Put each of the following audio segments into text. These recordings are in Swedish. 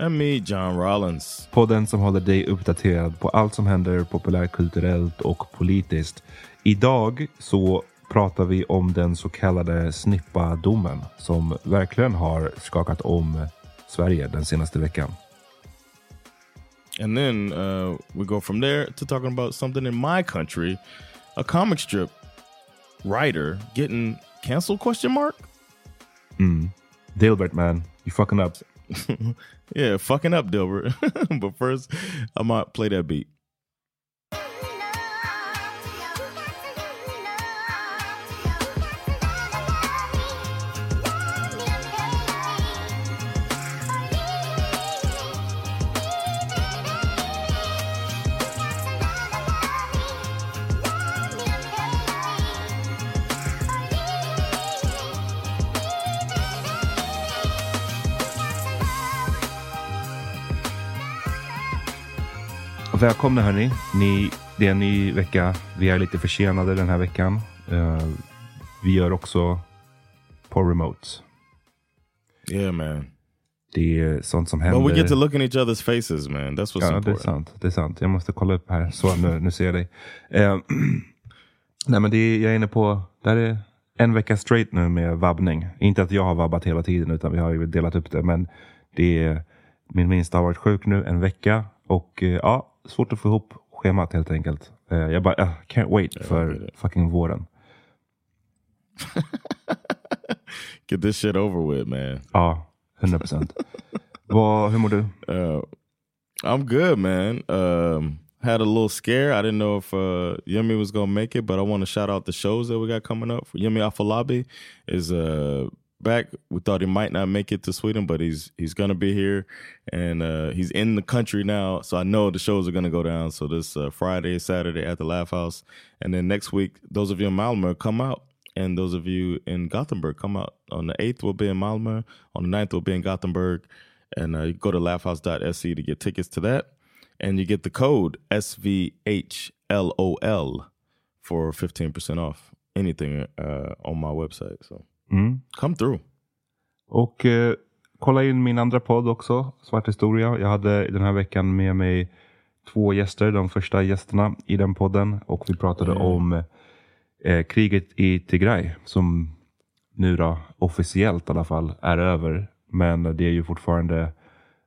And me, John Rollins. Podden som håller dig uppdaterad på allt som händer populärkulturellt och politiskt. Idag så pratar vi om den så kallade snippa-domen som verkligen har skakat om Sverige den senaste veckan. And then uh, we go from there to talking about something in my country. A comic strip writer getting canceled question mark? Mm. Dilbert man, you fucking up. yeah, fucking up Dilbert. but first, I might play that beat. Välkomna hörni. Ni, det är en ny vecka. Vi är lite försenade den här veckan. Uh, vi gör också på remote. Yeah man. Det är sånt som händer. But we get to look in each other's faces man. That's what's ja, important. Det är sant. Det är sant. Jag måste kolla upp här. Så nu, nu ser jag dig. Uh, nej men det är, jag är inne på, där är en vecka straight nu med vabbning. Inte att jag har vabbat hela tiden utan vi har ju delat upp det. Men det är, min minsta har varit sjuk nu en vecka. Och uh, ja, svårt att få ihop schemat helt enkelt. Uh, jag bara, uh, can't wait för fucking våren. Get this shit over with man. Ja, 100 procent. hur mår du? Uh, I'm good man. Um, had a little scare. I didn't know if uh, Yummy was gonna make it, but I want to shout out the shows that we got coming up. Yummy Afolabi is uh, back. We thought he might not make it to Sweden, but he's he's gonna be here, and uh, he's in the country now. So I know the shows are gonna go down. So this uh, Friday, Saturday at the Laugh House, and then next week, those of you in Malmö come out, and those of you in Gothenburg come out. On the eighth, we'll be in Malmö. On the 9th, we'll be in Gothenburg, and uh, you go to laughhouse.se to get tickets to that and you get the code SVHLOL for 15% off anything uh, on my website. So Mm. come through. Och eh, kolla in min andra podd också, Svart historia. Jag hade den här veckan med mig två gäster, de första gästerna i den podden. Och vi pratade Mm. om eh, kriget i Tigray som nu då officiellt i alla fall är över. Men det är ju fortfarande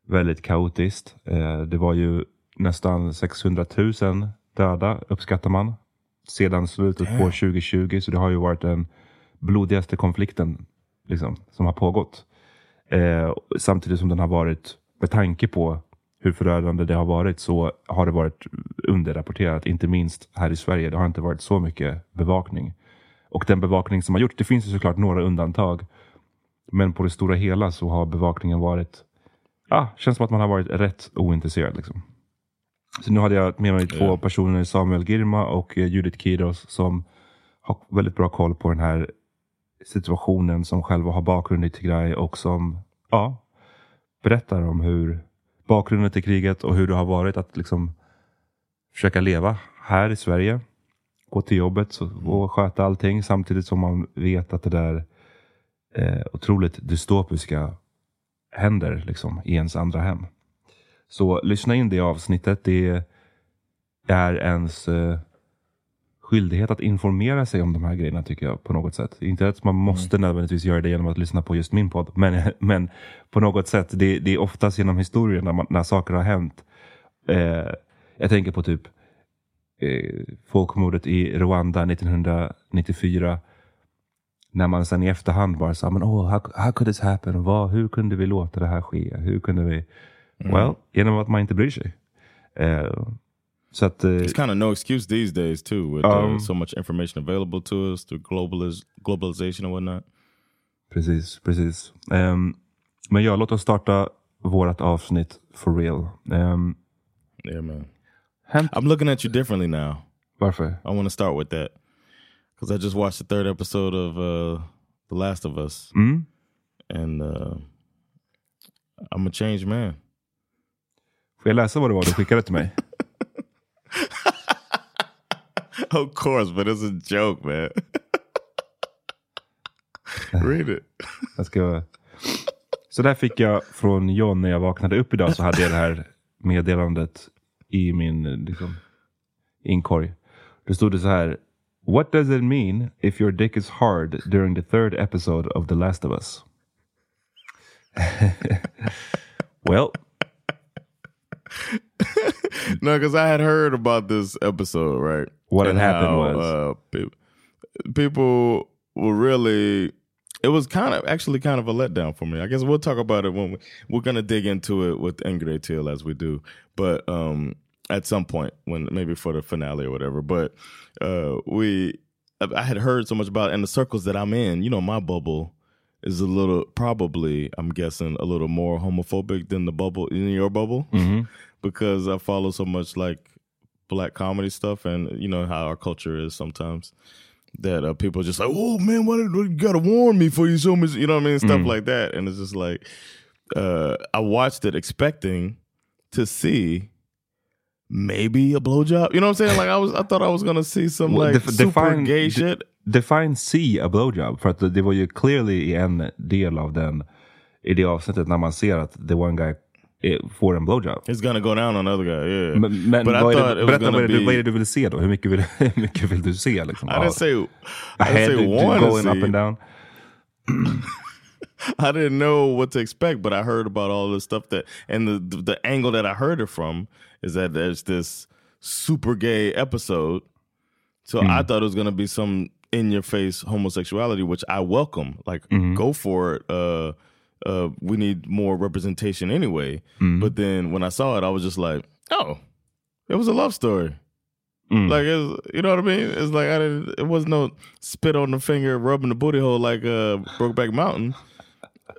väldigt kaotiskt. Eh, det var ju nästan 600 000 döda uppskattar man sedan slutet på 2020. Så det har ju varit den blodigaste konflikten liksom, som har pågått. Eh, samtidigt som den har varit, med tanke på hur förödande det har varit, så har det varit underrapporterat. Inte minst här i Sverige. Det har inte varit så mycket bevakning. Och den bevakning som har gjorts, det finns ju såklart några undantag. Men på det stora hela så har bevakningen varit, ja, känns som att man har varit rätt ointresserad. Liksom. Så nu hade jag med mig två personer, Samuel Girma och eh, Judith Kiros, som har väldigt bra koll på den här situationen, som själva har bakgrund i Tigray och som ja, berättar om hur bakgrunden till kriget och hur det har varit att liksom försöka leva här i Sverige. Gå till jobbet och sköta allting samtidigt som man vet att det där eh, otroligt dystopiska händer liksom, i ens andra hem. Så lyssna in det avsnittet. Det är ens eh, skyldighet att informera sig om de här grejerna tycker jag på något sätt. Inte att man måste nödvändigtvis göra det genom att lyssna på just min podd, men, men på något sätt. Det, det är oftast genom historien när, man, när saker har hänt. Eh, jag tänker på typ eh, folkmordet i Rwanda 1994. När man sen i efterhand bara sa, men oh, how, how could this happen? Vad, hur kunde vi låta det här ske? Hur kunde vi? Well, genom att man inte bryr sig. Eh, så att, eh, It's kind of no excuse these days too, with uh, Um, so much information available to us through globaliz- globalization and whatnot. Precis, precis. Ehm, men ja, låt oss starta vårt avsnitt for real. Ehm, Yeah, man. I'm looking at you differently now. varför? I want to start with that because I just watched the third episode of uh, The Last of Us, Mm? and uh, I'm a changed man. Får jag läsa vad det var du skickade till mig? of course, but it's a joke, man. Read it. Jag ska... Så där fick jag från John när jag vaknade upp idag. Så hade jag det här meddelandet i min liksom, inkorg. Det stod det så här. What does it mean if your dick is hard during the third episode of The Last of Us? well, no, because I had heard about this episode, right? What had happened how, was- uh, pe- people were really. It was kind of actually kind of a letdown for me. I guess we'll talk about it when we, we're going to dig into it with Ingrid Till as we do, but um, at some point when maybe for the finale or whatever. But uh, we, I had heard so much about it, and the circles that I'm in. You know, my bubble is a little probably I'm guessing a little more homophobic than the bubble in your bubble. Because I follow so much like black comedy stuff and you know how our culture is sometimes that uh, people are just like oh man why did, you gotta warn me before you show me you know what I mean? Stuff like that. And it's just like uh, I watched it expecting to see maybe a blowjob. You know what I'm saying? Like I was I thought I was gonna see some Well, like def- super define- gay de- shit Define see a blowjob. För att det var ju clearly en del av den, i det avsnittet när man ser att the one guy får en blowjob. it's gonna go down on the other guy yeah Men, men but vad, är det, berätta vad är, det, be vad är det du vill se då? Hur mycket vill, hur mycket vill du se? Liksom? I didn't say I didn't say to going see. up and down. I didn't know what to expect, but I heard about all this stuff that, and the, the the angle that I heard it from is that there's this super gay episode. So I thought it was gonna be some in your face homosexuality, which I welcome. Like, go for it. Uh, uh, we need more representation anyway. But then when I saw it, I was just like, oh, it was a love story. Mm. Like was, you know what I mean? It's like I didn't. It was no spit on the finger, rubbing the booty hole like uh, Brokeback Mountain.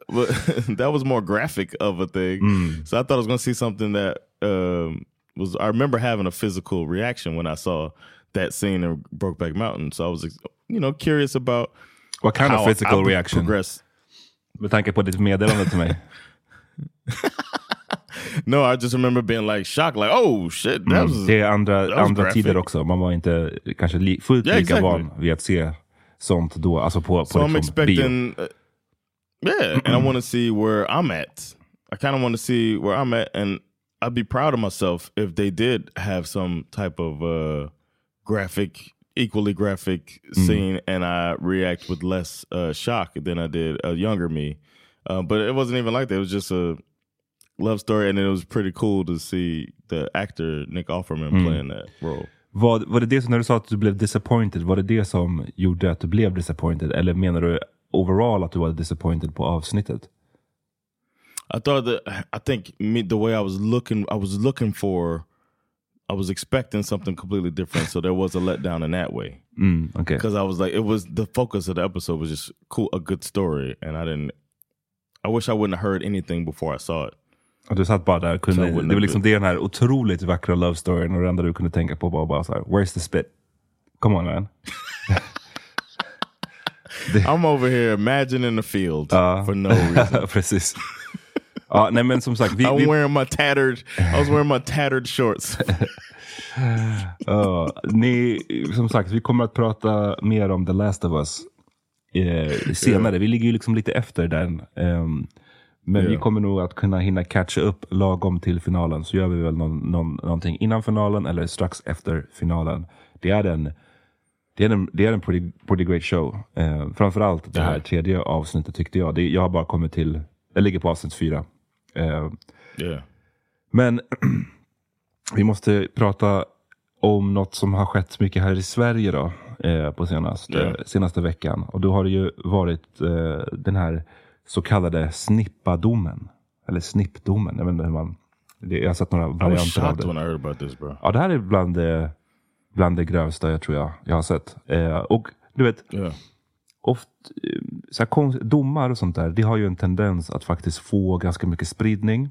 But that was more graphic of a thing. Mm. So I thought I was going to see something that um, was. I remember having a physical reaction when I saw that scene in Brokeback Mountain. So I was, you know, curious about What kind of physical reaction? Progress. Med tanke på ditt meddelande till mig. No, I just remember being like shocked, like oh shit, that was Mm. Det är andra, that was andra graphic. tider också. Man var inte kanske li, fullt Yeah, lika exactly. van vid att se sånt då. Alltså på, på So I'm liksom bio. expecting, uh, yeah, and I want to see where I'm at. I kind of want to see where I'm at, and I'd be proud of myself if they did have some type of uh, graphic, equally graphic scene, and I react with less uh, shock than I did a younger me. Uh, but it wasn't even like that. It was just a love story, and it was pretty cool to see the actor Nick Offerman playing that role. Var, var det det som, när du sa att du blev disappointed, var det det som gjorde att du blev disappointed? Eller menar du overall att du var disappointed på avsnittet? I thought that I think me the way I was looking I was looking for I was expecting something completely different so there was a letdown in that way Mm, okej. because I was like it was the focus of the episode was just cool a good story and I didn't I wish I wouldn't have heard anything before I saw it Och du satt bara där, och kunde, det var liksom det den här otroligt vackra love storyn och det enda du kunde tänka på var bara så här, where's the spit? Come on man. I'm over here imagining the field Ja. for no reason Precis. Ja, nej men som sagt, vi, I'm vi, wearing my tattered I was wearing my tattered shorts ja, ni, som sagt, vi kommer att prata mer om The Last of Us eh, senare. Vi ligger ju liksom lite efter den. ehm, men vi Ja. kommer nog att kunna hinna catcha upp lagom till finalen. Så gör vi väl någon, någon, någonting innan finalen eller strax efter finalen. Det är en, det är en, det är en pretty, pretty great show. Eh, framförallt det här tredje avsnittet tyckte jag. Det, jag har bara kommit till, jag ligger på avsnitt fyra. Eh, yeah men vi måste prata om något som har skett mycket här i Sverige då, eh, på senaste, Ja. senaste veckan. Och då har det ju varit eh, den här så kallade snippadomen. Eller snippdomen. Jag vet inte hur man... Det, jag har sett några varianter av det. when I heard about this bro Ja, det här är bland det, bland det grövsta jag tror jag, jag har sett. Eh, och du vet, yeah oft, så här, domar och sånt där, det har ju en tendens att faktiskt få ganska mycket spridning.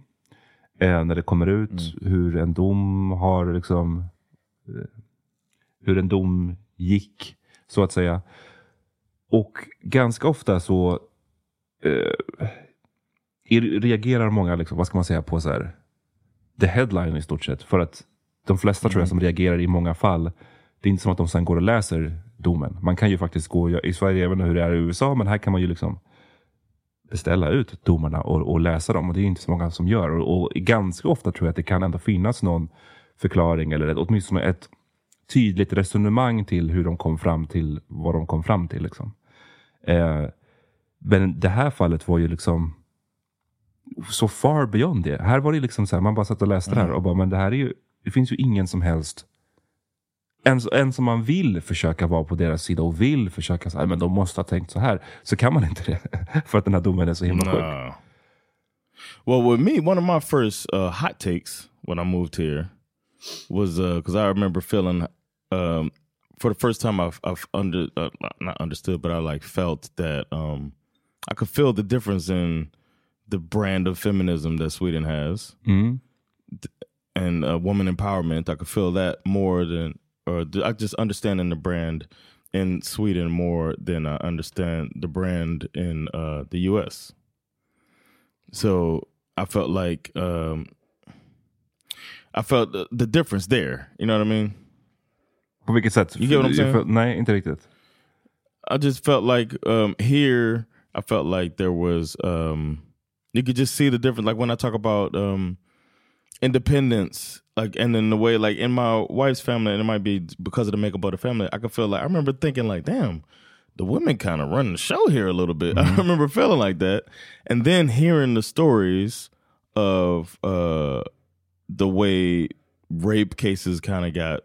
Eh, när det kommer ut hur en dom har liksom eh, hur en dom gick, så att säga. Och ganska ofta så eh, reagerar många, liksom, vad ska man säga, på så här, the headline i stort sett. För att de flesta tror jag som reagerar i många fall, det är inte som att de sen går och läser domen. Man kan ju faktiskt gå, i Sverige, jag vet inte hur det är i USA, men här kan man ju liksom beställa ut domarna och, och läsa dem. Och det är inte så många som gör. Och, och ganska ofta tror jag att det kan ändå finnas någon förklaring eller ett, åtminstone ett tydligt resonemang till hur de kom fram till vad de kom fram till. Liksom. Eh, men det här fallet var ju liksom så far beyond det. Här var det liksom så här, man bara satt och läste det här och bara, men det här är ju, det finns ju ingen som helst en, en som man vill försöka vara på deras sida och vill försöka säga, men de måste ha tänkt så här. Så kan man inte det. För att den här domen är så himla sjuk. No. Well, with me, one of my first uh, hot takes when I moved here was because I remember feeling um, for the first time I've, I've under uh, not understood, but I like felt that um, I could feel the difference in the brand of feminism that Sweden has Mm. and uh, woman empowerment. I could feel that more than, or I just understanding the brand in Sweden more than I understand the brand in uh, the U.S. So I felt like um, I felt the, the difference there. You know what I mean? På vilket sätt? You get what I'm saying? För- Nej, inte riktigt. I just felt like um, here, I felt like there was um, you could just see the difference. Like when I talk about um, independence, like and in the way, like in my wife's family, and it might be because of the makeup of the family. I could feel like I remember thinking like, damn, the women kind of run the show here a little bit. I remember feeling like that, and then hearing the stories of uh, the way rape cases kind of got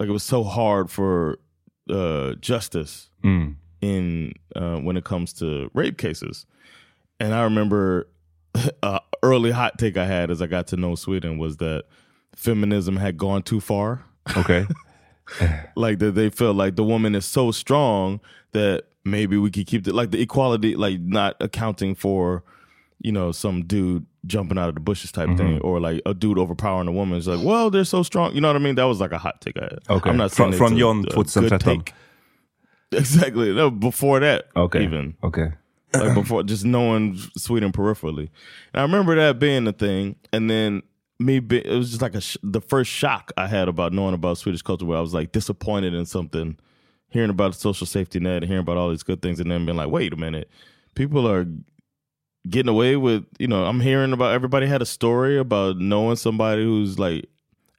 like it was so hard for uh, justice Mm. in uh, when it comes to rape cases. And I remember uh, early hot take I had as I got to know Sweden was that feminism had gone too far. Okay. like that they felt like the woman is so strong that maybe we could keep the like the equality like not accounting for you know some dude jumping out of the bushes type thing mm-hmm. or like a dude overpowering a woman it's like well they're so strong you know what i mean that was like a hot take i had Okay. i'm not Från- saying från it's a- a good 2013. take. exactly no before that okay even Okej. Like before just knowing Sweden peripherally. And I remember that being the thing. And then me, be, it was just like a sh- the first shock I had about knowing about Swedish culture, where I was like disappointed in something, hearing about the social safety net, and hearing about all these good things, and then being like, wait a minute, people are getting away with, you know, I'm hearing about everybody had a story about knowing somebody who's like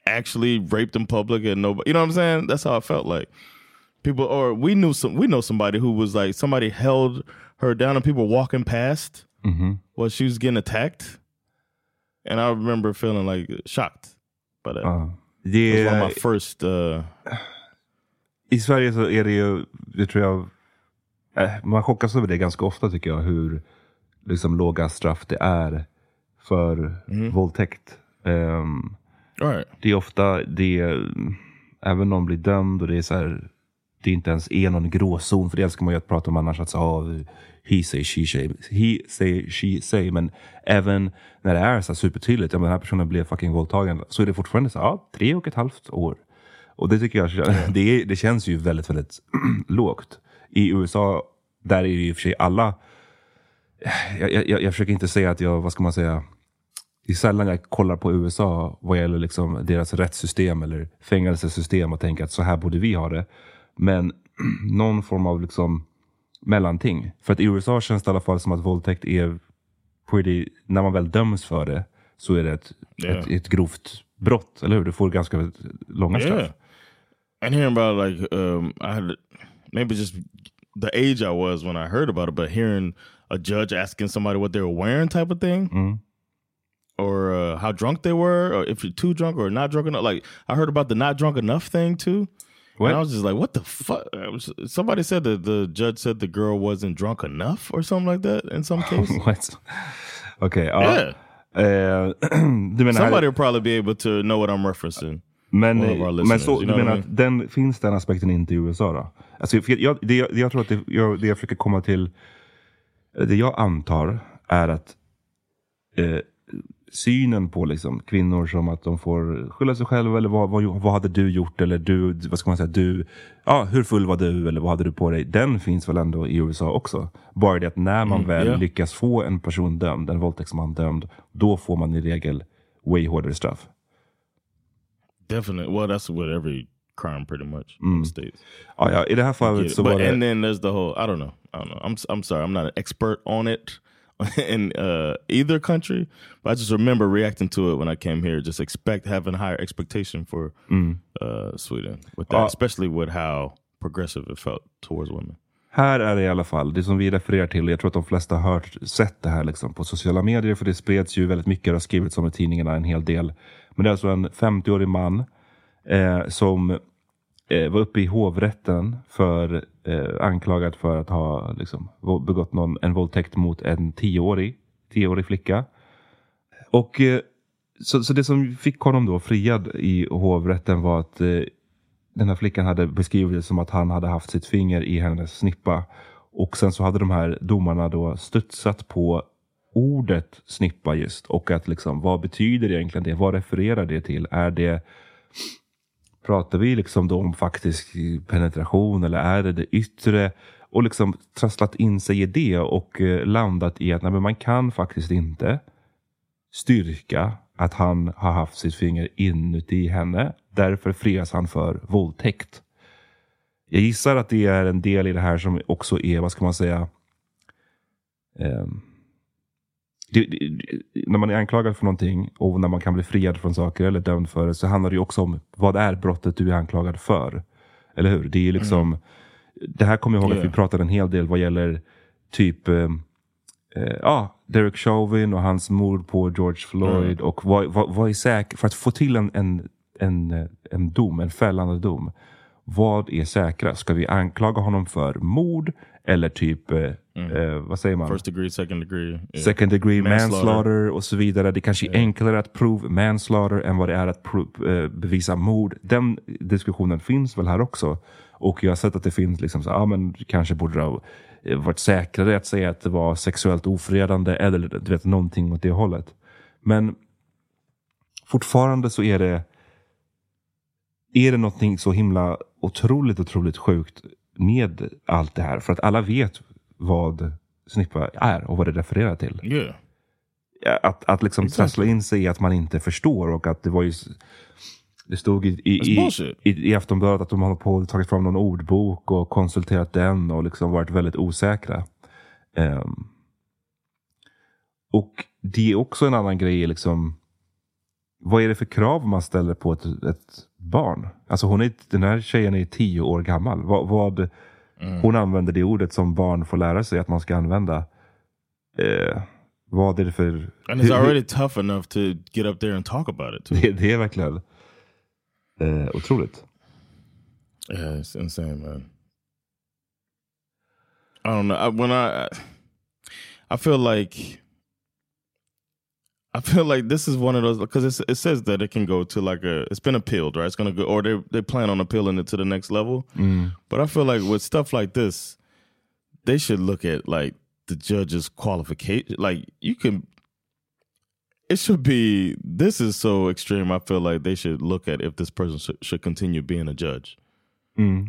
actually raped in public and nobody, you know what I'm saying? That's how I felt like people or we knew some we know somebody who was like somebody held her down and people walking past while she was getting attacked and i remember feeling like shocked by that Ja. it Det was one of my first uh I Sverige så är det ju, det tror jag, eh, man chockas över det ganska ofta tycker jag, hur liksom låga straff det är för våldtäkt. Ehm, all right det är ofta det, även om någon blir dömd och det är så här, det inte ens är någon gråzon, för det älskar man ju att prata om annars, att så, oh, he say, she say, he say, she say, men även när det är så här supertydligt, ja, men den här personen blev fucking våldtagen, så är det fortfarande så, ja, ah, tre och ett halvt år. Och det tycker jag, det, är, det känns ju väldigt, väldigt lågt. I USA, där är det ju i och för sig alla, jag, jag, jag försöker inte säga att jag, vad ska man säga, det är sällan jag kollar på USA vad gäller liksom deras rättssystem eller fängelsesystem och tänker att så här borde vi ha det. Men någon form av liksom mellanting. För att i USA känns det i alla fall som att våldtäkt är pretty, när man väl döms för det så är det ett, Yeah. ett, ett grovt brott, eller hur? Du får ganska långa straff. yeah and hearing about like um i had maybe just the age i was when i heard about it but hearing a judge asking somebody what they were wearing type of thing Mm. or uh, how drunk they were or if you're too drunk or not drunk enough like i heard about the not drunk enough thing too What? And I was just like, what the fuck? Somebody said that the judge said the girl wasn't drunk enough or something like that in some case. What? Okej, ja. yeah. Du menar Somebody här, will probably be able to know what I'm referencing. men, men så, du menar att den, finns den aspekten inte i USA då? Alltså, för jag, det, jag, det jag tror att det jag, det jag försöker komma till, det jag antar är att eh, synen på liksom, kvinnor som att de får skylla sig själva eller vad, vad, vad hade du gjort eller du, vad ska man säga, du, ja hur full var du eller vad hade du på dig? Den finns väl ändå i USA också. Bara det att när man väl ja. lyckas få en person dömd, en våldtäktsman dömd, då får man i regel way hårdare straff. Definitely. Well, that's with every crime pretty much in the states. Ja, ja, I det här fallet Yeah, så but var det... and then there's the whole I don't know. I don't know. I'm I'm sorry. I'm not an expert on it in uh, either country, but I just remember reacting to it when I came here. Just expect having higher expectation for uh, Sweden with that, Uh, especially with how progressive it felt towards women. Här är det i alla fall, det som vi refererar till, jag tror att de flesta har hört, sett det här liksom på sociala medier, för det spreds ju väldigt mycket, det har skrivits om i tidningarna en hel del. Men det är alltså en 50-årig man eh, som eh, var uppe i hovrätten för eh, anklagad för att ha liksom, begått någon, en våldtäkt mot en 10-årig, flicka. Och eh, så, så det som fick honom då friad i hovrätten var att eh, den här flickan hade beskrivit det som att han hade haft sitt finger i hennes snippa. Och sen så hade de här domarna då studsat på ordet snippa just. Och att liksom, vad betyder egentligen det? Vad refererar det till? Är det Pratar vi liksom då om faktisk penetration eller är det det yttre? Och liksom trasslat in sig i det och eh, landat i att nej, men man kan faktiskt inte styrka att han har haft sitt finger inuti henne. Därför frias han för våldtäkt. Jag gissar att det är en del i det här som också är, vad ska man säga, ehm, det, det, när man är anklagad för någonting och när man kan bli friad från saker eller dömd för det så handlar det ju också om vad är brottet du är anklagad för. Eller hur? Det är liksom, det här kommer jag ihåg att vi Yeah. pratade en hel del vad gäller typ ehm, eh, ja, Derek Chauvin och hans mord på George Floyd. Och vad, vad, vad är säkert för att få till en, en, en, eh, en dom, en fällande dom. vad är säkrast? Ska vi anklaga honom för mord eller typ, eh, eh, vad säger man? First degree, second degree. yeah. Second degree manslaughter. Manslaughter. och så vidare. Det kanske är enklare att prove manslaughter än vad det är att prov, eh, bevisa mord. Den diskussionen finns väl här också. Och jag har sett att det finns liksom, så, ja men kanske borde det ha eh, varit säkrare att säga att det var sexuellt ofredande eller du vet, någonting åt det hållet. Men fortfarande så är det är det någonting så himla otroligt, otroligt sjukt med allt det här. För att alla vet vad snippa är och vad det refererar till. Yeah. Att, att liksom trassla in sig i att man inte förstår och att det var ju... Det stod i, i, i, i, i Aftonbladet att de har på tagit fram någon ordbok och konsulterat den och liksom varit väldigt osäkra. Ehm. och det är också en annan grej liksom. Vad är det för krav man ställer på ett, ett barn? Alltså hon är, den här tjejen är tio år gammal. Vad, vad, Hon använder det ordet som barn får lära sig att man ska använda. Eh, vad är det för... And it's already tough enough to get up there and talk about it det, det är verkligen eh, otroligt. Yeah, it's insane, man. I don't know. I, when I, I feel like, I feel like this is one of those because it says that it can go to like a. It's been appealed, right? It's gonna go, or they they plan on appealing it to the next level. But I feel like with stuff like this, they should look at like the judge's qualification. Like you can. It should be. This is so extreme. I feel like they should look at if this person should, should continue being a judge.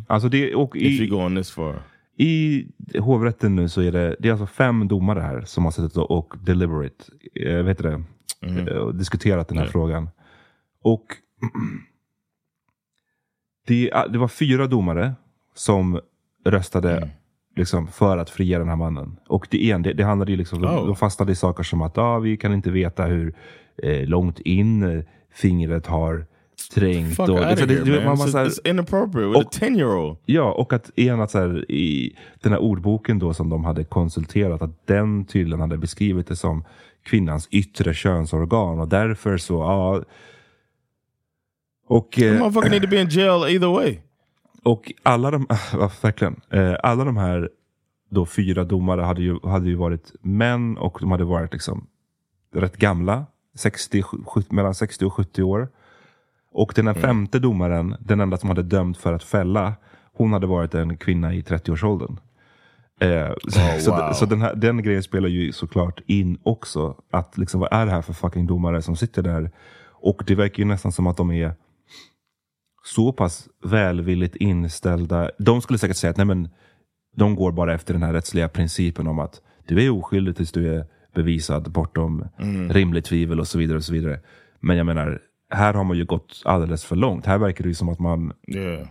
Alltså det, och if you i, go on this far. I hovrätten nu så är det, det är alltså fem domare här som har suttit och, deliberate, eh, vad heter det, Eh, och diskuterat den här Ja. frågan. Och det, det var fyra domare som röstade liksom, för att fria den här mannen. Och det, en, det, det handlade ju liksom, Oh. de, de fastnade i saker som att ah, vi kan inte veta hur eh, långt in eh, fingret har trängt. Fuck och, of det- here, det- man. man- man så här- it's inappropriate with a Och- 10 year old. Ja, och att en att så här, i den här ordboken då som de hade konsulterat, att den tydligen hade beskrivit det som kvinnans yttre könsorgan och därför så, ja. Och, eh, motherfucker need to be in jail either way. och alla de, ja, verkligen, eh, alla de här då fyra domare hade ju, hade ju varit män och de hade varit liksom rätt gamla, 60, 70, mellan 60 och 70 år. Och den här femte domaren, den enda som hade dömt för att fälla, hon hade varit en kvinna i 30-årsåldern. Eh, så så, wow. så den, här, den grejen spelar ju såklart in också. Att liksom, vad är det här för fucking domare som sitter där? Och det verkar ju nästan som att de är så pass välvilligt inställda. De skulle säkert säga att nej men, de går bara efter den här rättsliga principen om att du är oskyldig tills du är bevisad bortom rimligt tvivel och så vidare. och så vidare. Men jag menar, här har man ju gått alldeles för långt. Här verkar det ju som att man Yeah.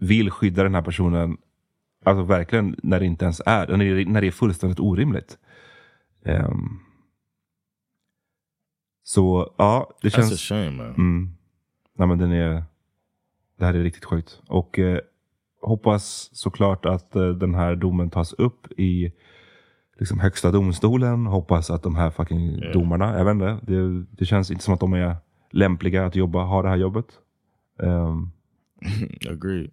vill skydda den här personen, alltså verkligen när det inte ens är, när det, när det är fullständigt orimligt. Ehm. så ja, det That's känns... a shame, man. Mm. Nej, men den är, det här är riktigt sjukt. Och eh, hoppas såklart att eh, den här domen tas upp i liksom, högsta domstolen. Hoppas att de här fucking domarna, jag vet inte, det, det känns inte som att de är lämpliga att jobba, ha det här jobbet. Ehm, Agreed.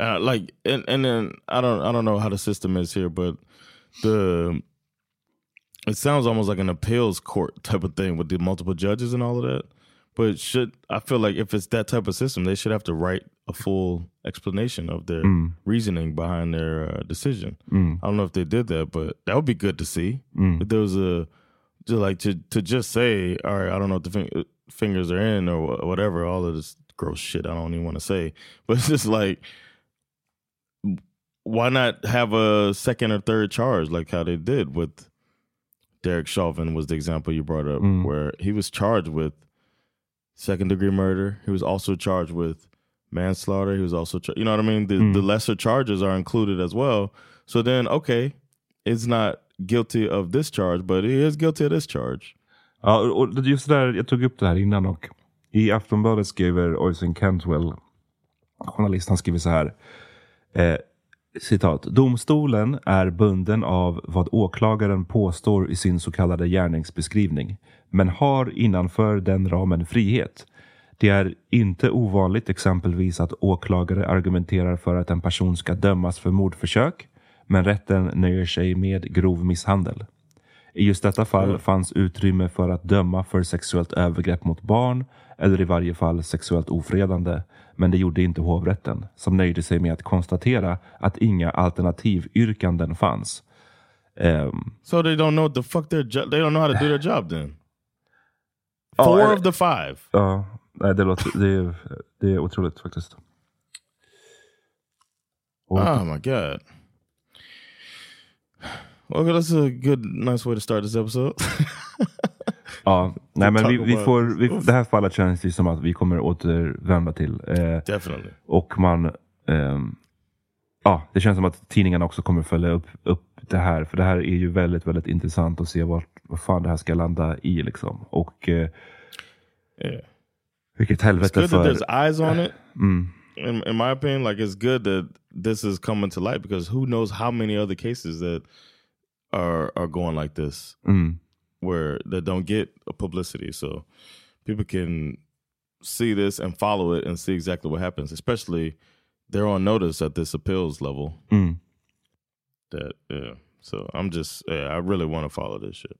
Uh, like, and and then I don't I don't know how the system is here, but the it sounds almost like an appeals court type of thing with the multiple judges and all of that. But should I feel like if it's that type of system, they should have to write a full explanation of their reasoning behind their uh, decision. I don't know if they did that, but that would be good to see. If there was a to like to to just say, all right, I don't know if the fin- fingers are in or whatever, all of this gross shit I don't even want to say, but it's just like, why not have a second or third charge like how they did with Derek Chauvin was the example you brought up, mm. where he was charged with second degree murder. He was also charged with manslaughter. He was also, char- you know what I mean? The, mm. the lesser charges are included as well. So then, okay, it's not guilty of this charge, but he is guilty of this charge. Ja, och just det där, jag tog upp det här innan och i Aftonbladet skriver Oisin Cantwell, Journalisten skriver så här. Eh, citat. Domstolen är bunden av vad åklagaren påstår i sin så kallade gärningsbeskrivning, men har innanför den ramen frihet. Det är inte ovanligt exempelvis att åklagare argumenterar för att en person ska dömas för mordförsök, men rätten nöjer sig med grov misshandel. I just detta fall fanns utrymme för att döma för sexuellt övergrepp mot barn eller i varje fall sexuellt ofredande. Men det gjorde inte hovrätten som nöjde sig med att konstatera att inga alternativyrkanden fanns. Um, so they don't know the fuck their job. They don't know how to do their job then. Four eller- of the five. ja, nej, det, låter, det, är, det är otroligt faktiskt. Och, Oh my god. Okay, that's a good, nice way to start this episode. ja, nej, men vi, vi får, vi, det här fallet känns det som att vi kommer återvända till. Eh, Definitely. Och man... ehm, ja, det känns som att tidningarna också kommer följa upp, upp det här. För det här är ju väldigt, väldigt intressant att se vart, vad fan det här ska landa i. Liksom. Och eh, Yeah. vilket It's helvete good that för... there's eyes on it. Mm, In, in my opinion, like it's good that this is coming to light because who knows how many other cases that are are going like this mm, where that don't get a publicity. So people can see this and follow it and see exactly what happens. Especially they're on notice at this appeals level. mm. That yeah. So I'm just yeah, I really want to follow this shit.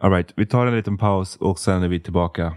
All right, vi tar en liten paus och sen är vi tillbaka.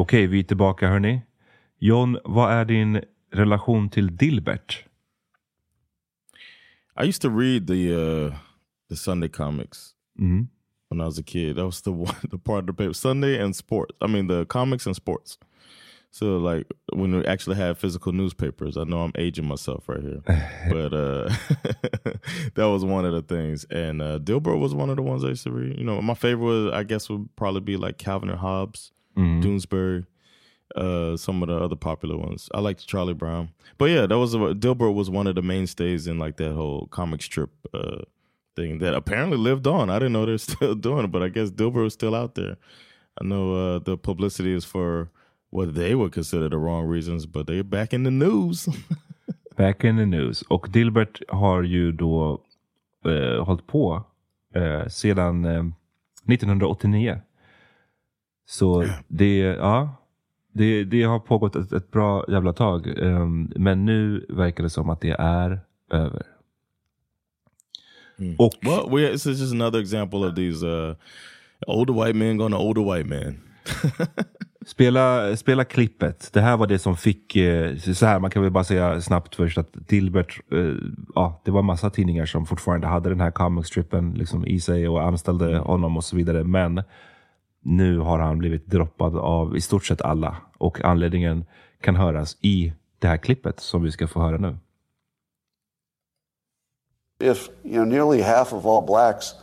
Okej, vi är tillbaka hörni. John, vad är din relation till Dilbert? I used to read the uh the Sunday comics Mm. when I was a kid. That was the one the part of the paper. Sunday and sports. I mean the comics and sports. So like when we actually had physical newspapers, I know I'm aging myself right here. but uh that was one of the things. And uh Dilbert was one of the ones I used to read. You know, my favorite was I guess would probably be like Calvin and Hobbes, Mm. Doonesbury, uh some of the other popular ones. I liked Charlie Brown. But yeah, that was a, Dilbert was one of the mainstays in like that whole comic strip uh thing that apparently lived on. I didn't know they're still doing it, but I guess Dilbert was still out there. I know uh, the publicity is for what they would consider the wrong reasons, but they're back in the news. Back in the news. Och Dilbert har ju då eh, hållit på eh, sedan eh, 1989. Så det, ja, det, det har pågått ett, ett bra jävla tag. Eh, men nu verkar det som att det är över. Och well, we, this is just another example of these uh, older white men going to older white men. Spela, spela klippet. Det här var det som fick, eh, så här, man kan väl bara säga snabbt först att Dilbert, eh, ja, det var massa tidningar som fortfarande hade den här comic strippen liksom, i sig och anställde honom och så vidare. Men nu har han blivit droppad av i stort sett alla och anledningen kan höras i det här klippet som vi ska få höra nu. If you know nearly half of all blacks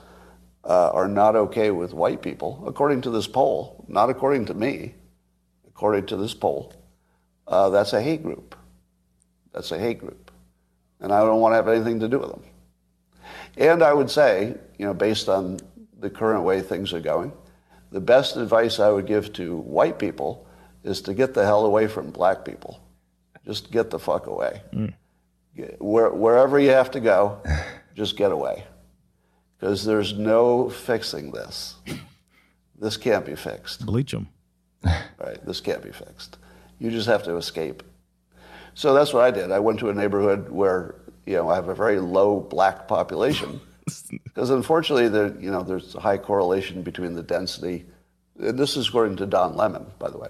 uh, are not okay with white people, according to this poll, not according to me, according to this poll, uh, that's a hate group. That's a hate group, and I don't want to have anything to do with them. And I would say, you know, based on the current way things are going, the best advice I would give to white people is to get the hell away from black people. Just get the fuck away. Mm. Where, wherever you have to go, just get away. Because there's no fixing this. This can't be fixed. Bleach them. Right? This can't be fixed. You just have to escape. So that's what I did. I went to a neighborhood where you know I have a very low black population because unfortunately there you know there's a high correlation between the density. And this is according to Don Lemon, by the way.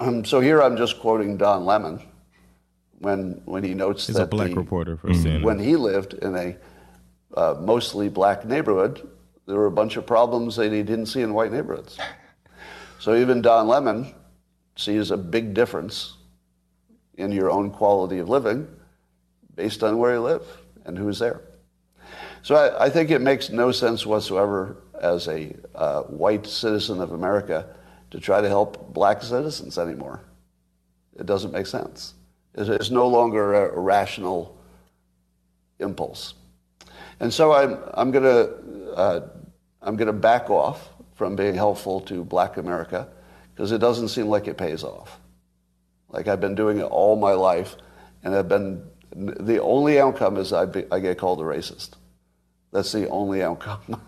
Um, so here I'm just quoting Don Lemon when when he notes He's that a black the- reporter for CNN. when he lived in a uh, mostly black neighborhood, there were a bunch of problems that he didn't see in white neighborhoods. So even Don Lemon sees a big difference in your own quality of living based on where you live and who's there. So I, I think it makes no sense whatsoever as a uh, white citizen of America to try to help black citizens anymore. It doesn't make sense. It's, it's no longer a, rational impulse. And so I'm, I'm going to uh, I'm going to back off from being helpful to black America because it doesn't seem like it pays off. Like I've been doing it all my life, and I've been the only outcome is I, be, I get called a racist. That's the only outcome.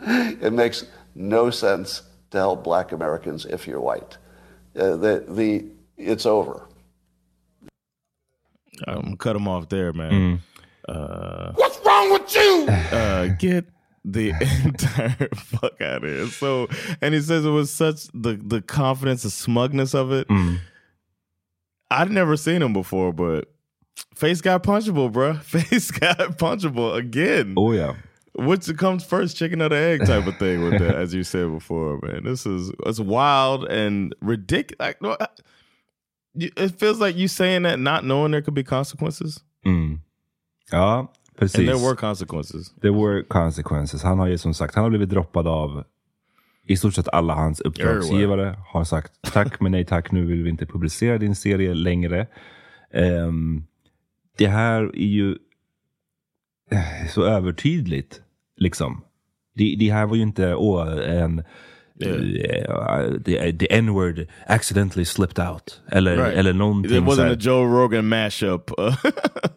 it makes no sense to help black Americans if you're white. Uh, the, the, it's over. I'm gonna cut him off there, man. Uh, What's wrong with you? Uh, get the entire fuck out of here. So, and he says it was such the the confidence, the smugness of it. I'd never seen him before, but face got punchable, bruh. Face got punchable again. Oh yeah. Which comes first, chicken or the egg type of thing with that, as you said before, man. This is it's wild and ridiculous. Like, it feels like you saying that not knowing there could be consequences, Mm. Ja, precis. and there were consequences. There were consequences. Han har ju som sagt han har blivit droppad av i stort sett alla hans uppdragsgivare. Har sagt tack men nej tack, nu vill vi inte publicera din serie längre. Ehm, det här är ju eh, så övertydligt. Liksom. Det, det här var ju inte åh, en eh, the, the n-word accidentally slipped out. Eller, Right. eller någonting It wasn't a Joe Rogan mashup. no,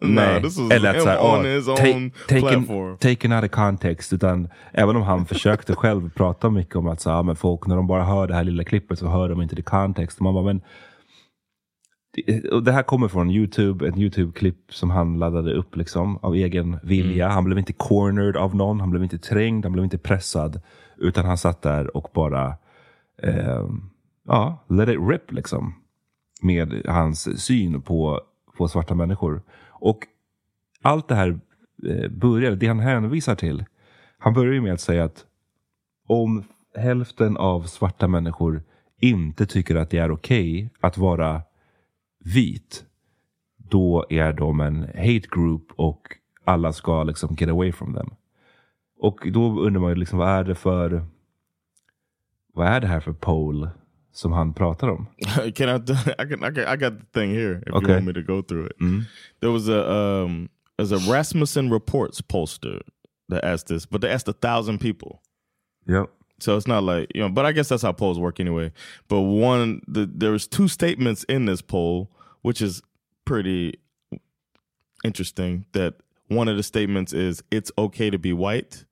Nej. this was Eller att him så här, on "Åh, his ta- own taken, platform. taken out of context. Utan även om han försökte själv prata mycket om att så, men folk när de bara hör det här lilla klippet så hör de inte det kontext. Och Man bara, men, och det här kommer från Youtube, ett Youtube-klipp som han laddade upp liksom, av egen vilja. Han blev inte cornered av någon, han blev inte trängd, han blev inte pressad. Utan han satt där och bara eh, ja, let it rip liksom. Med hans syn på, på svarta människor. Och allt det här eh, börjar, det han hänvisar till. Han börjar ju med att säga att om hälften av svarta människor inte tycker att det är okej att vara vit, då är de en hate group och alla ska liksom get away from them. Och då undrar man ju liksom, vad är det för vad är det här för pole som han pratar om? can I, I can, I can? I got the thing here. If Okay. you want me to go through it, there was a um, there's a Rasmussen Reports poster that asked this, but they asked a thousand people. Ja. So it's not like you know, but I guess that's how polls work anyway. But one, the, there was two statements in this poll, which is pretty interesting. That one of the statements is it's okay to be white,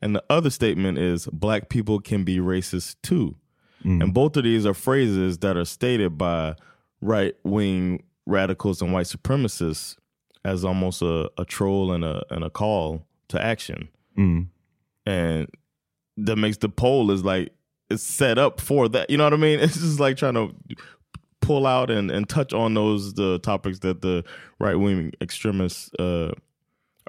and the other statement is black people can be racist too. And both of these are phrases that are stated by right wing radicals and white supremacists as almost a, a troll and a and a call to action Mm. and that makes the poll is like it's set up for that. You know what I mean? It's just like trying to pull out and, and touch on those the topics that the right wing extremists uh,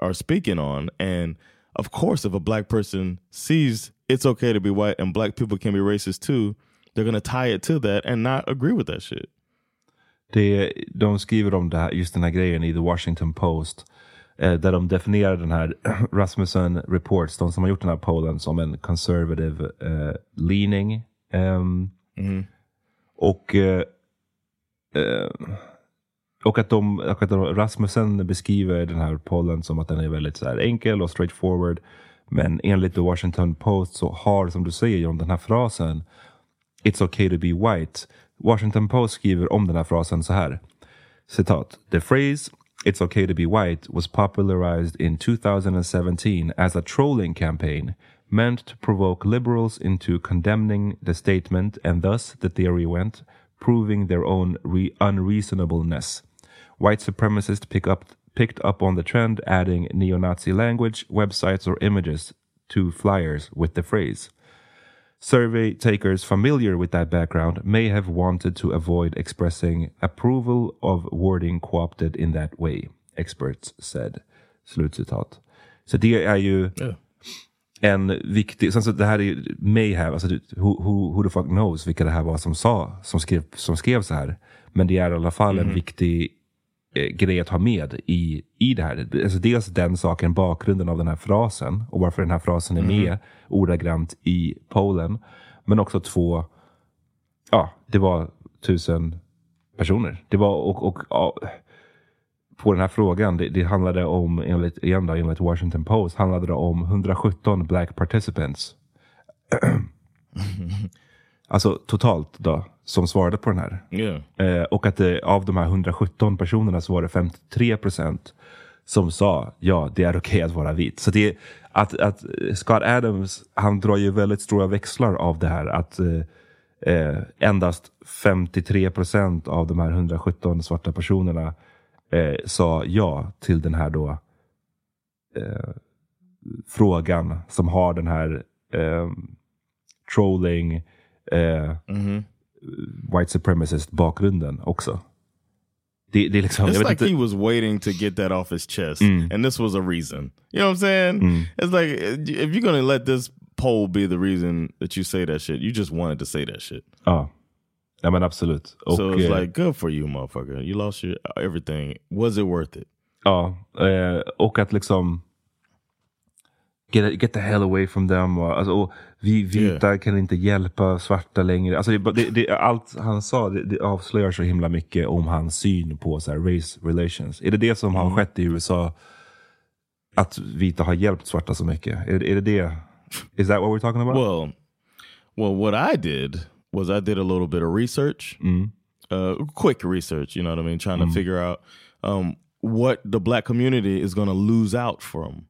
are speaking on. And of course, if a black person sees it's okay to be white and black people can be racist too, they're gonna tie it to that and not agree with that shit. Det, de skriver om det här, just den här grejen i The Washington Post. Eh, där de definierar den här Rasmussen Reports, de som har gjort den här pollen, som en conservative eh, leaning. Um, Och eh, eh, och att, de, och att de, Rasmussen beskriver den här pollen som att den är väldigt så enkel och straightforward. Men enligt The Washington Post så har, som du säger John, den här frasen It's okay to be white. Washington Post skriver om den här frasen så här. Citat. The phrase It's okay to be white was popularized in 2017 as a trolling campaign meant to provoke liberals into condemning the statement and thus, the theory went, proving their own re- unreasonableness. White supremacists pick up, picked up on the trend, adding neo Nazi language, websites, or images to flyers with the phrase. Survey takers familiar with that background may have wanted to avoid expressing approval of wording co-opted in that way, experts said. Slutcitat. Så det är ju en viktig, sen så det här är ju mayhem, alltså who, who, who the fuck knows vilka det här var som sa, som skrev, som skrev så här. Men det är i alla fall en viktig grej att ha med i, i det här. Alltså dels den saken, bakgrunden av den här frasen och varför den här frasen är med ordagrant i Polen. Men också två, ja, det var tusen personer. Det var, och, och ja, på den här frågan, det, det handlade om, enligt, igen då, enligt Washington Post, handlade det om 117 black participants. alltså totalt då, som svarade på den här. Yeah. Eh, och att det, av de här 117 personerna så var det 53 procent som sa ja, det är okej att vara vit. Så det att, att Scott Adams, han drar ju väldigt stora växlar av det här. Att eh, eh, endast 53 procent av de här 117 svarta personerna eh, sa ja till den här då eh, frågan som har den här eh, trolling, eh, white supremacist bakgrunden också. Det, det är liksom, It's like inte, he was waiting to get that off his chest, and this was a reason. You know what I'm saying? It's like if you're gonna let this poll be the reason that you say that shit, you just wanted to say that shit. ja. ja men absolut. Och, so it's eh, like good for you, motherfucker. You lost your everything. Was it worth it? Ja, eh, och att liksom get, get the hell away from them. Alltså, vi vita kan inte hjälpa svarta längre. Alltså, det, det, allt han sa det, det avslöjar så himla mycket om hans syn på så här, race relations. Är det det som har skett i USA? Att vita har hjälpt svarta så mycket? Är, är det det? Is that what we're talking about? Well, well, what I did was I did a little bit of research, uh, quick research. You know what I mean, trying to figure out um, what the black community is going to lose out from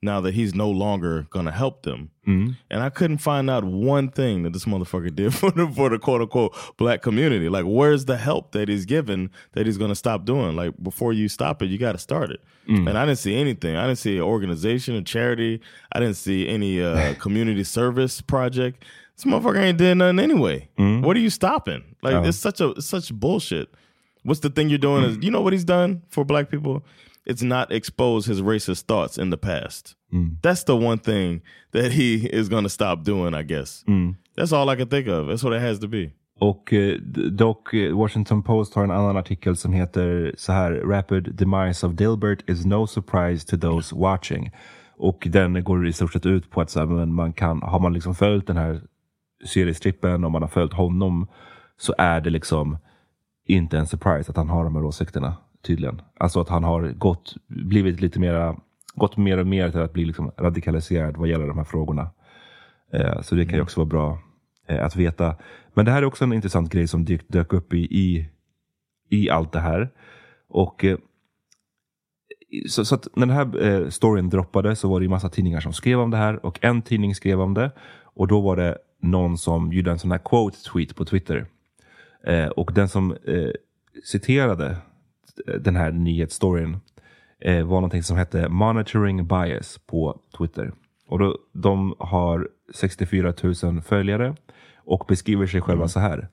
now that he's no longer to help them. Mm-hmm. And I couldn't find out one thing that this motherfucker did for the for the quote unquote black community. Like, where's the help that he's given that he's to stop doing? Like, before you stop it, you got to start it. Mm. And I didn't see anything. I didn't see an organization, a charity. I didn't see any uh, community service project. This motherfucker ain't did nothing anyway. Mm-hmm. What are you stopping? Like, oh. it's such a it's such bullshit. What's the thing you're doing? Is mm. you know what he's done for black people? It's not expose his racist thoughts in the past. That's the one thing that he is going to stop doing, I guess. That's all I can think of. That's what it has to be. Och eh, dock, eh, Washington Post har en annan artikel som heter så här Rapid demise of Dilbert is no surprise to those watching. Och den går i stort sett ut på att så här, men man kan, har man liksom följt den här seriestrippen och man har följt honom så är det liksom inte en surprise att han har de här åsikterna tydligen. Alltså att han har gått, blivit lite mera, gått mer och mer till att bli liksom radikaliserad vad gäller de här frågorna. Eh, så det kan ju också vara bra eh, att veta. Men det här är också en intressant grej som dyk, dök upp i, i, i allt det här. Och eh, så, så när den här eh, storyn droppade så var det ju massa tidningar som skrev om det här och en tidning skrev om det och då var det någon som gjorde en sån här quote tweet på Twitter. Eh, och den som eh, citerade den här nyhetsstoryn eh, var någonting som hette Monitoring Bias på Twitter. Och då, de har 64 000 följare och beskriver sig själva Mm. så här.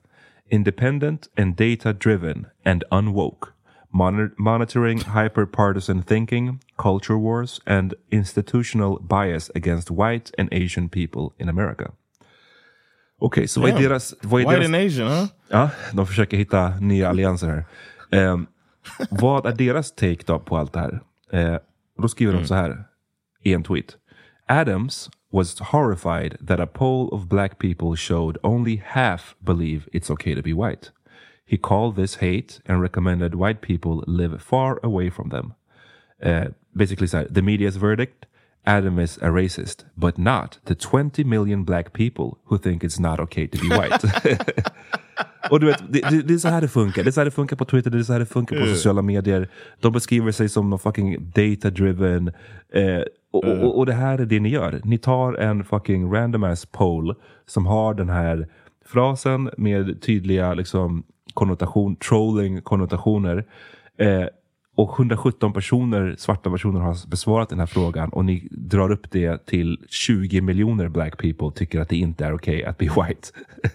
Independent and data driven and unwoke. Monitor- monitoring hyperpartisan thinking, culture wars and institutional bias against white and Asian people in America. Okej, så vad är deras... Vad är White deras and Asian, huh? Ja, de försöker hitta nya allianser här. Eh, vad är deras take då på allt det här? Eh, då skriver de så här i en tweet. Adams was horrified that a poll of black people showed only half believe it's okay to be white. He called this hate and recommended white people live far away from them. Uh, basically the media's verdict, Adam is a racist, but not the 20 million black people who think it's not okay to be white. Och du vet, det, det, är så här det funkar. Det är så här det funkar på Twitter, det är så här det funkar på sociala medier. De beskriver sig som någon fucking data-driven. Eh, och, och, och det här är det ni gör. Ni tar en fucking random ass poll som har den här frasen med tydliga liksom, konnotation, trolling konnotationer. Eh, och 117 personer, svarta personer har besvarat den här frågan och ni drar upp det till 20 miljoner black people tycker att det inte är okej att be white.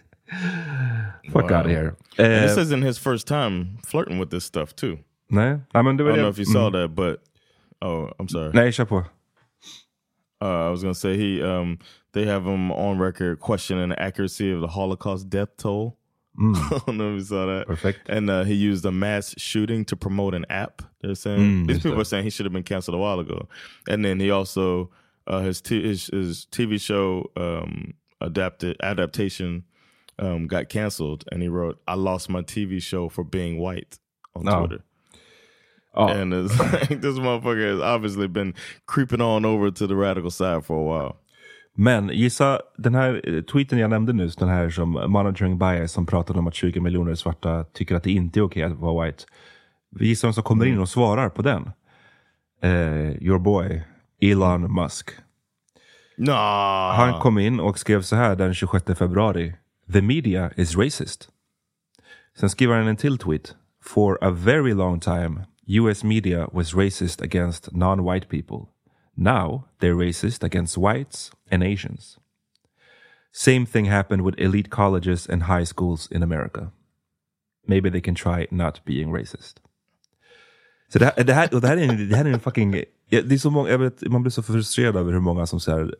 Fuck Wow. out of here. And Eh, this isn't his first time flirting with this stuff too. nej, nej, men det I var don't det. know if you saw Mm. that, but oh, I'm sorry. Nej, kör på. Uh, I was gonna say he um they have him on record questioning the accuracy of the Holocaust death toll. I don't know if you saw that. Perfect. And uh, he used a mass shooting to promote an app. They're saying Mm, these people that. are saying he should have been canceled a while ago. And then he also uh, his, t- his his TV show um, adapted adaptation um, got canceled, and he wrote, "I lost my TV show for being white" on Oh. Twitter. Ja. And it's like, this motherfucker has obviously been creeping on over to the radical side for a while. Men gissa, den här eh, tweeten jag nämnde nyss, den här som monitoring bias som pratade om att 20 miljoner svarta tycker att det inte är okej att vara white. Gissa vem som kommer in och svarar på den? Eh, your boy, Elon Musk. Nah. Han kom in och skrev så här den 26 februari. The media is racist. Sen skriver han en till tweet. For a very long time US media was racist against non-white people. Now they're racist against whites and Asians. Same thing happened with elite colleges and high schools in America. Maybe they can try not being racist. Så det här, det här, och det här, är, en, det här är en fucking... Det är så många, jag vet, man blir så frustrerad över hur många som så här,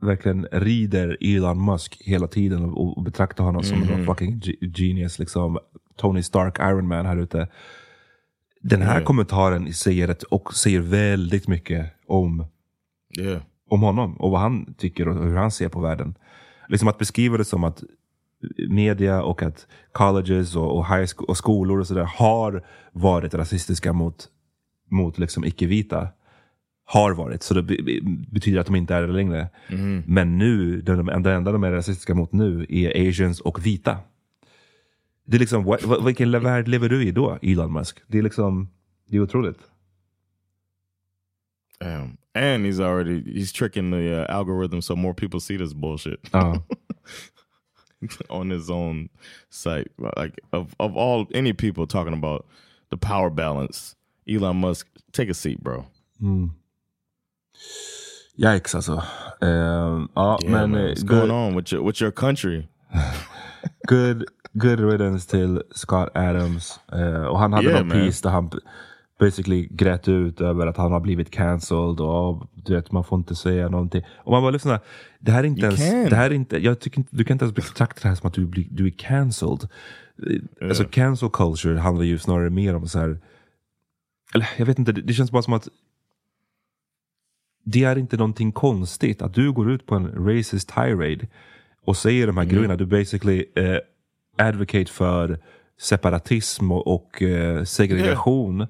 verkligen rider Elon Musk hela tiden och, och betraktar honom som en fucking ge- genius. Liksom. Tony Stark, Iron Man här ute. Den här kommentaren säger, ett, och säger väldigt mycket om, Yeah. om honom och vad han tycker och hur han ser på världen. Liksom att beskriva det som att media och att colleges och, och, high och skolor och sådär har varit rasistiska mot, mot liksom icke-vita. Har varit, så det be- be- betyder att de inte är det längre. Men nu, de, de, det enda de är rasistiska mot nu är asians och vita. Det är liksom, vilken värld lever du i då, Elon Musk? Det är liksom, det är otroligt. Damn. And he's already he's tricking the uh, algorithm so more people see this bullshit Ja. on his own site. Like of of all any people talking about the power balance, Elon Musk, take a seat, bro. Yikes alltså. Ehm, ja, Yeah, men man, what's good- going on with your with your country? good, good riddance till Scott Adams. Eh, och han hade Yeah, någon man. piece där han basically grät ut över att han har blivit cancelled och du vet, man får inte säga någonting. Och man bara lyssna, det här är inte You ens, can. det här är inte, jag tycker inte, du kan inte ens betrakta det här som att du, blir, du är cancelled. Eh, Alltså cancel culture handlar ju snarare mer om så här, eller jag vet inte, det, det känns bara som att det är inte någonting konstigt att du går ut på en racist tirade och säger de här grejerna. Du basically eh, advocate för separatism och, och eh, segregation.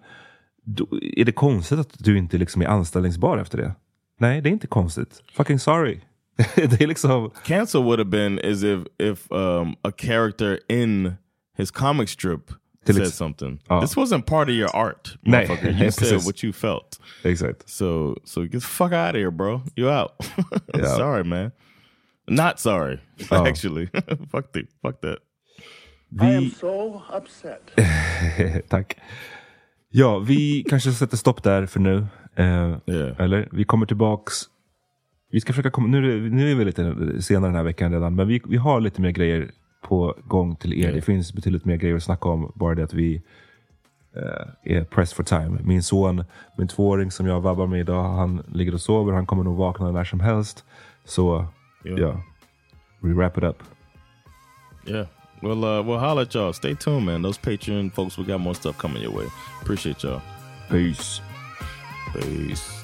Då, är det konstigt att du inte liksom är anställningsbar efter det? Nej, det är inte konstigt. Fucking sorry. det är liksom... Cancel would have been as if if um, a character in his comic strip Till said something. Oh. This wasn't part of your art, Nej, motherfucker. You said precis. what you felt. Exakt. So so get the fuck out of here, bro. You out. Yeah. sorry, man. Not sorry, Oh. actually. fuck the fuck that. Vi... so upset. Tack. Ja, vi kanske sätter stopp där för nu. Eh, Yeah. Eller? Vi kommer tillbaks Vi ska försöka komma, nu, nu är vi lite senare den här veckan redan, men vi, vi har lite mer grejer på gång till er. Det finns betydligt mer grejer att snacka om. Bara det att vi eh, är pressed for time. Min son, min tvååring som jag vabbar med idag, han ligger och sover. Han kommer nog vakna när som helst. Så ja, Ja. we wrap it up. Yeah. Well, uh, we'll holler at y'all. Stay tuned, man. Those Patreon folks, we got more stuff coming your way. Appreciate y'all. Peace. Peace.